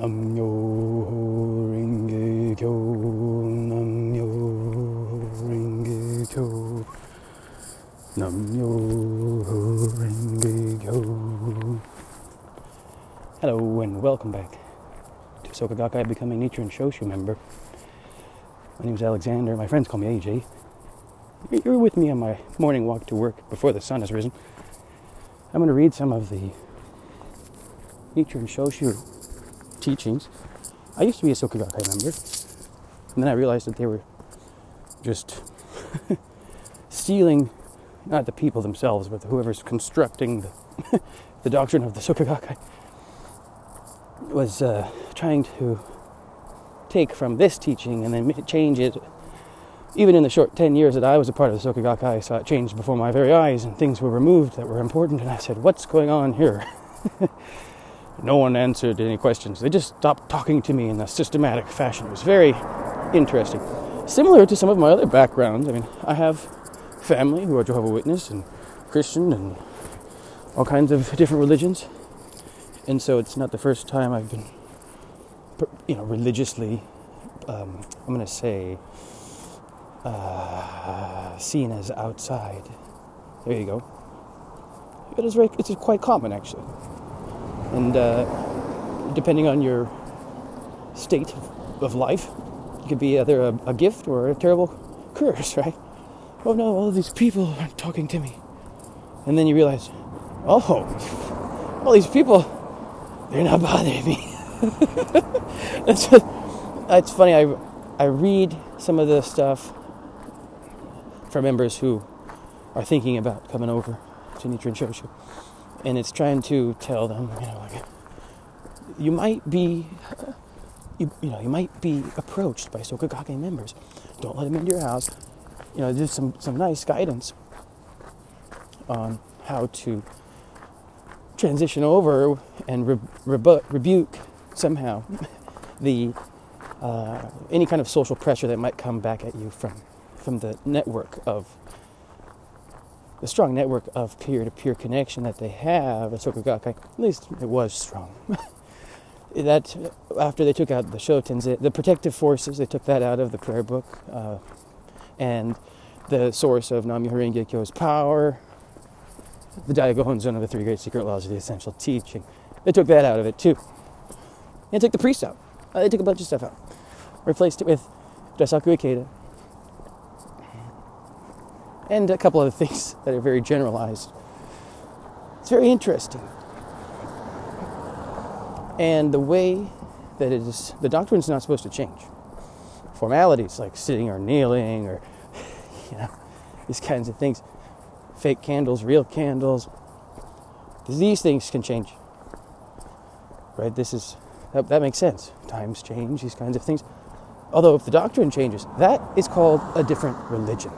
Namyo Kyo, Namyo Renge Kyo, Namyo Renge Kyo. Hello and welcome back to Soka Gakkai Becoming Nichiren Shoshu member. My name is Alexander. My friends call me AJ. You're with me on my morning walk to work before the sun has risen. I'm going to read some of the Nichiren Shoshu teachings. I used to be a Soka Gakkai member, and then I realized that they were just stealing not the people themselves, but whoever's constructing the, the doctrine of the Soka was uh, trying to take from this teaching and then change it. Even in the short 10 years that I was a part of the Soka I saw it change before my very eyes and things were removed that were important. And I said, What's going on here? no one answered any questions. They just stopped talking to me in a systematic fashion. It was very interesting. Similar to some of my other backgrounds. I mean, I have family who are Jehovah's Witness and Christian and all kinds of different religions. And so it's not the first time I've been, you know, religiously, um, I'm going to say, uh, seen as outside. There you go. It is very, it's quite common actually. And uh, depending on your state of life, it could be either a, a gift or a terrible curse, right? Oh no, all these people aren't talking to me. And then you realize, oh, all these people, they're not bothering me. that's, that's funny. I, I read some of the stuff for members who are thinking about coming over to Nichiren Shoshu. And it's trying to tell them, you know, like, you might be, you, you know, you might be approached by Soka Gakkai members. Don't let them into your house. You know, just some, some nice guidance on how to transition over and re- rebu- rebuke somehow the uh, any kind of social pressure that might come back at you from from the network of the strong network of peer-to-peer connection that they have at Soka Gakkai. At least it was strong. that after they took out the Shotens, the protective forces, they took that out of the prayer book, uh, and the source of Nam Myoho Renge Kyo's power, the Daigo Honzon of the Three Great Secret Laws of the Essential Teaching. They took that out of it too. And took the priest out. Uh, they took a bunch of stuff out. Replaced it with Daisaku Ikeda. And a couple other things that are very generalized. It's very interesting. And the way that it is, the doctrine is not supposed to change. Formalities like sitting or kneeling or, you know, these kinds of things. Fake candles, real candles. These things can change. Right? This is, that, that makes sense. Times change, these kinds of things. Although if the doctrine changes, that is called a different religion.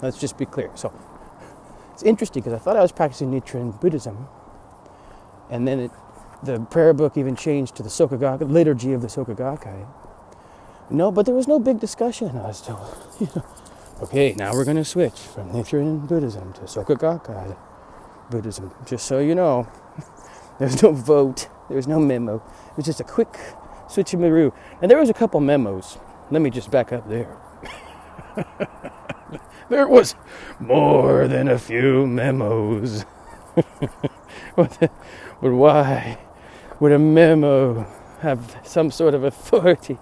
Let's just be clear. So it's interesting because I thought I was practicing Nichiren Buddhism, and then it, the prayer book even changed to the Soka Gakkai, liturgy of the Soka Gakkai. No, but there was no big discussion as to, you know, okay, now we're going to switch from Nichiren Buddhism to Soka Gakkai Buddhism. Just so you know, there's no vote, there was no memo. It was just a quick switcheroo. And there was a couple memos. Let me just back up there. there was more than a few memos. but why would a memo have some sort of authority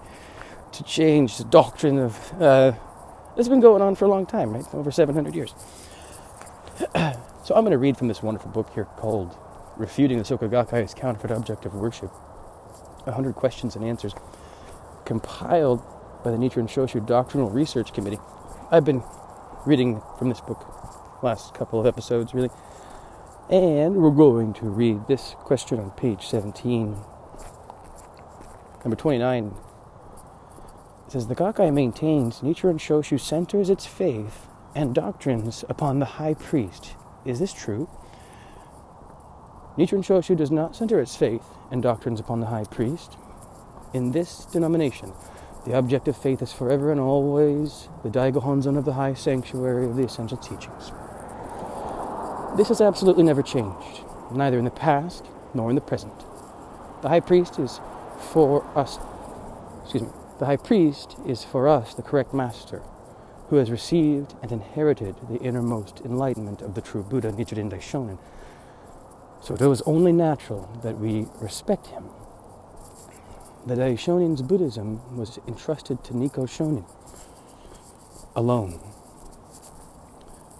to change the doctrine of. Uh, it's been going on for a long time, right? Over 700 years. so I'm going to read from this wonderful book here called Refuting the Soka Gakkai's Counterfeit Object of Worship 100 Questions and Answers, compiled by the Nichiren Shoshu Doctrinal Research Committee. I've been reading from this book last couple of episodes, really. And we're going to read this question on page 17. Number 29 it says the Gakkai maintains Nichiren Shoshu centers its faith and doctrines upon the high priest. Is this true? Nichiren Shoshu does not center its faith and doctrines upon the high priest. In this denomination, the object of faith is forever and always the Daigo Honzon of the high sanctuary of the essential teachings. This has absolutely never changed, neither in the past nor in the present. The high priest is for us, excuse me, the high priest is for us the correct master who has received and inherited the innermost enlightenment of the true Buddha, Nichiren Daishonin. So it was only natural that we respect him. The Daishonin's Buddhism was entrusted to Nikko Shonin alone.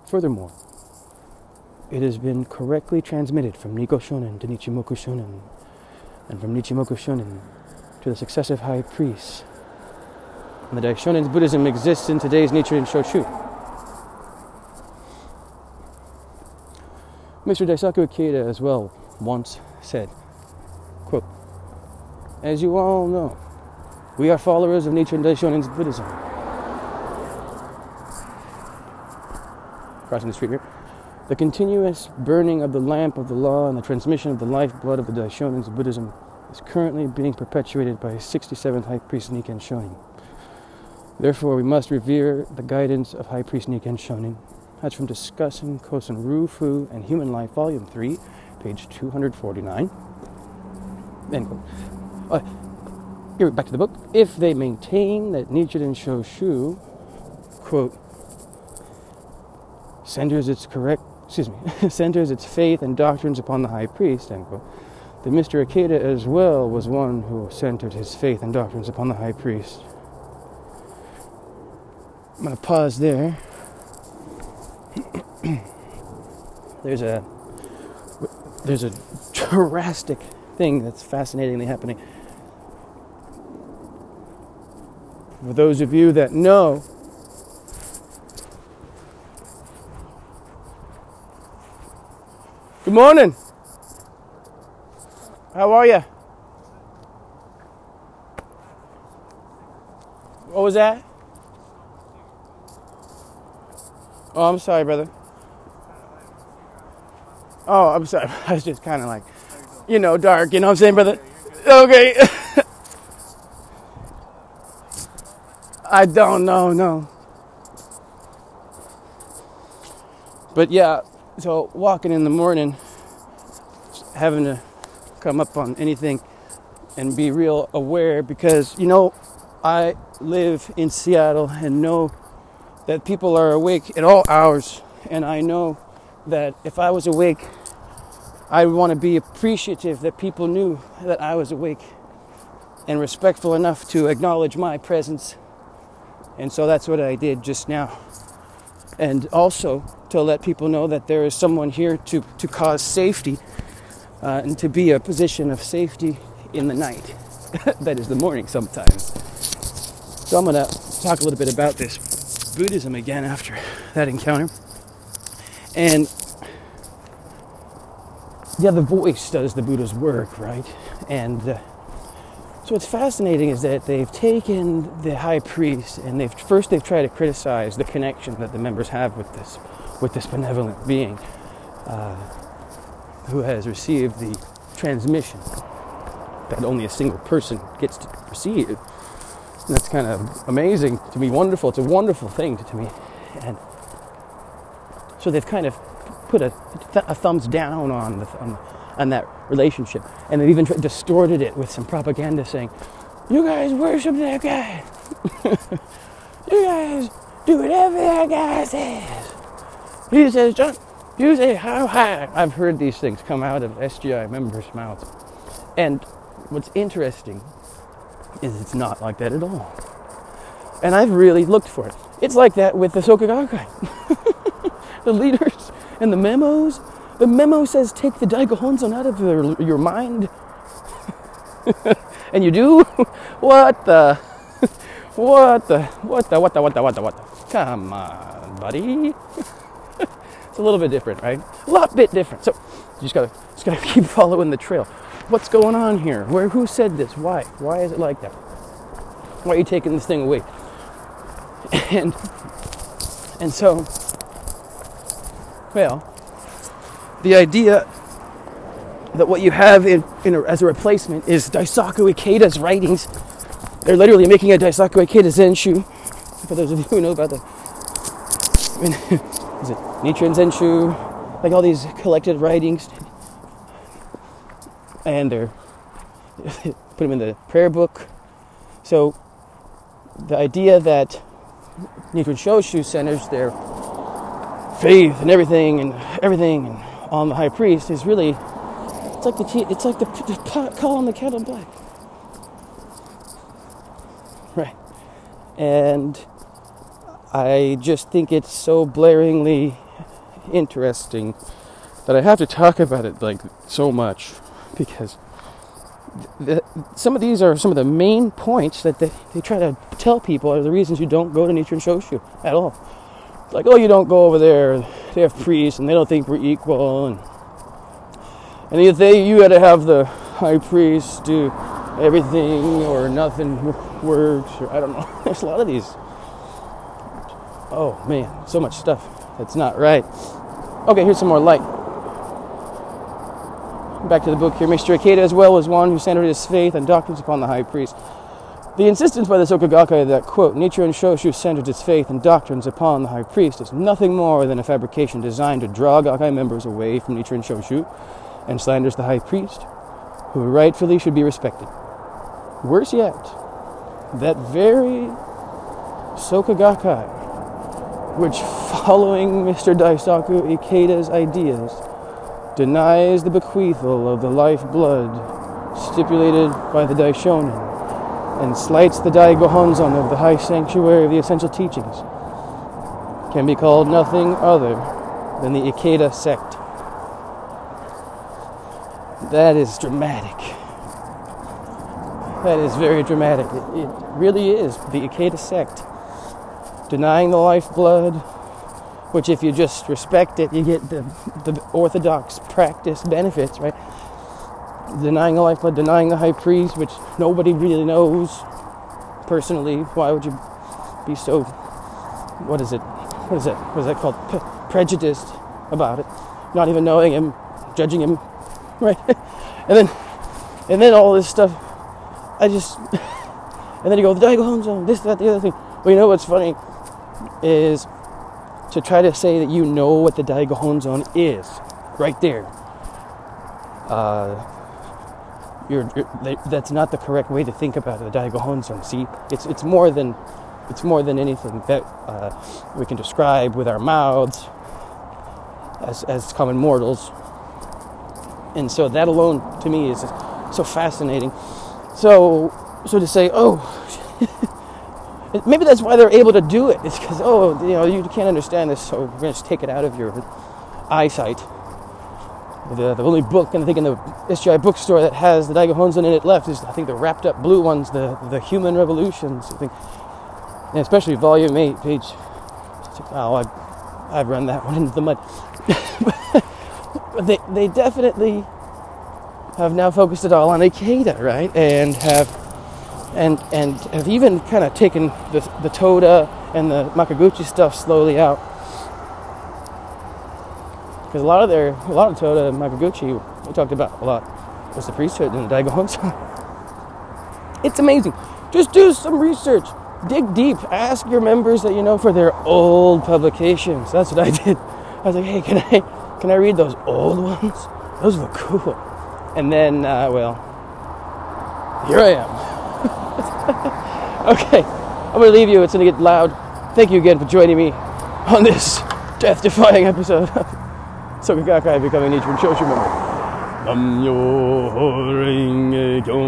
Furthermore, it has been correctly transmitted from Nikko Shonin to Nichimoku Shonin, and from Nichimoku Shonin to the successive high priests. And the Daishonin's Buddhism exists in today's Nichiren Shoshu. Mr. Daisaku Ikeda as well once said, As you all know, we are followers of Nichiren Daishonin's Buddhism. Crossing the street here. The continuous burning of the lamp of the law and the transmission of the lifeblood of the Daishonin's Buddhism is currently being perpetuated by 67th High Priest Nikken Shonin. Therefore, we must revere the guidance of High Priest Nikken Shonin. That's from Discussing Kosen Rufu and Human Life, Volume 3, page 249. End quote. Uh, here, back to the book. If they maintain that Nichiren Shoshu, quote, centers its correct excuse me, centers its faith and doctrines upon the high priest, end quote. That Mr. Ikeda as well was one who centered his faith and doctrines upon the high priest. I'm going to pause there. there's a there's a drastic thing that's fascinatingly happening. For those of you that know Good morning. How are you? What was that? Oh, I'm sorry, brother. Oh, I'm sorry. I was just kind of like, you know, dark. You know what I'm saying, brother? Okay. I don't know, no. But yeah, so walking in the morning, having to come up on anything and be real aware because you know I live in Seattle and know that people are awake at all hours and I know that if I was awake I want to be appreciative that people knew that I was awake and respectful enough to acknowledge my presence and so that's what I did just now and also to let people know that there is someone here to, to cause safety uh, and to be a position of safety in the night. that is the morning sometimes. So I'm going to talk a little bit about this Buddhism again after that encounter. And yeah, the voice does the Buddha's work, right? And uh, so what's fascinating is that they've taken the high priest and they've first they've tried to criticize the connection that the members have with this with this benevolent being uh, who has received the transmission that only a single person gets to receive. And that's kind of amazing to me, wonderful. It's a wonderful thing to me, and so they've kind of put a, th- a thumbs down on the, on on that relationship. And they've even distorted it with some propaganda saying, you guys worship that guy. you guys do whatever that guy says. He says, jump. You say how high. I've heard these things come out of SGI members' mouths. And what's interesting is it's not like that at all. And I've really looked for it. It's like that with the Soka Gakkai. the leaders and the memos the memo says take the Daigo Honzon out of your, your mind. and you do? what the? what the? What the? What the? What the? What the? What the? Come on, buddy. it's a little bit different, right? A lot bit different. So you just gotta, just gotta keep following the trail. What's going on here? Where? Who said this? Why? Why is it like that? Why are you taking this thing away? And and so, well, the idea that what you have in, in a, as a replacement is Daisaku Ikeda's writings. They're literally making a Daisaku Ikeda Zenshu. For those of you who know about the I mean, is it Nichiren Zenshu? Like all these collected writings, and they're put them in the prayer book. So the idea that Nichiren Shoshu centers their faith and everything and everything and on the high priest is really it's like the it's like the, the pot call on the kettle black, right? And I just think it's so blaringly interesting that I have to talk about it like so much because the, some of these are some of the main points that they, they try to tell people are the reasons you don't go to Nichiren Shoshu at all. Like, oh, you don't go over there. They have priests, and they don't think we're equal, and and if they you got to have the high priest do everything or nothing works, or I don't know. There's a lot of these. Oh man, so much stuff that's not right. Okay, here's some more light back to the book here, Mr. Ikeda as well was one who centered his faith and doctrines upon the high priest. The insistence by the Soka Gakkai that, quote, Nichiren Shoshu centered its faith and doctrines upon the high priest is nothing more than a fabrication designed to draw Gakkai members away from Nichiren Shoshu and slanders the high priest, who rightfully should be respected. Worse yet, that very Soka Gakkai, which, following Mr. Daisaku Ikeda's ideas, denies the bequeathal of the lifeblood stipulated by the Daishonin and slights the Daigohonzon of the high sanctuary of the essential teachings can be called nothing other than the Ikeda sect. That is dramatic. That is very dramatic. It, it really is the Ikeda sect. Denying the lifeblood, which if you just respect it, you get the, the orthodox practice benefits, right? Denying the lifeblood, denying the high priest, which nobody really knows personally. Why would you be so, what is it? What is it? What is that called? P- prejudiced about it. Not even knowing him, judging him, right? and then, and then all this stuff. I just, and then you go, the Daigo zone, this, that, the other thing. Well, you know what's funny is to try to say that you know what the Daigo zone is, right there. Uh, you're, you're, that's not the correct way to think about the Daigo See, it's it's more than it's more than anything that uh, we can describe with our mouths as as common mortals. And so that alone, to me, is so fascinating. So so to say, oh. Maybe that's why they're able to do it. It's because, oh, you know, you can't understand this, so we're going to just take it out of your eyesight. The, the only book, and I think in the SGI bookstore that has the Daigo in it left is, I think, the wrapped up blue ones, the, the Human Revolutions. I think, and especially volume 8, page. Oh, I've, I've run that one into the mud. they, they definitely have now focused it all on Ikeda, right? And have and and have even kind of taken the, the Toda and the Makiguchi stuff slowly out. Because a lot of their, a lot of Toda and Makiguchi, we talked about a lot, was the priesthood and the Daigo Honzon. it's amazing. Just do some research. Dig deep. Ask your members that you know for their old publications. That's what I did. I was like, hey, can I, can I read those old ones? Those look cool. And then, uh, well, here I am. okay, I'm to leave you. It's to get loud. Thank you again for joining me on this death defying episode so we got to become Nichiren Shoshu member ring e go.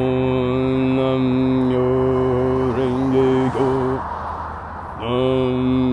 Nam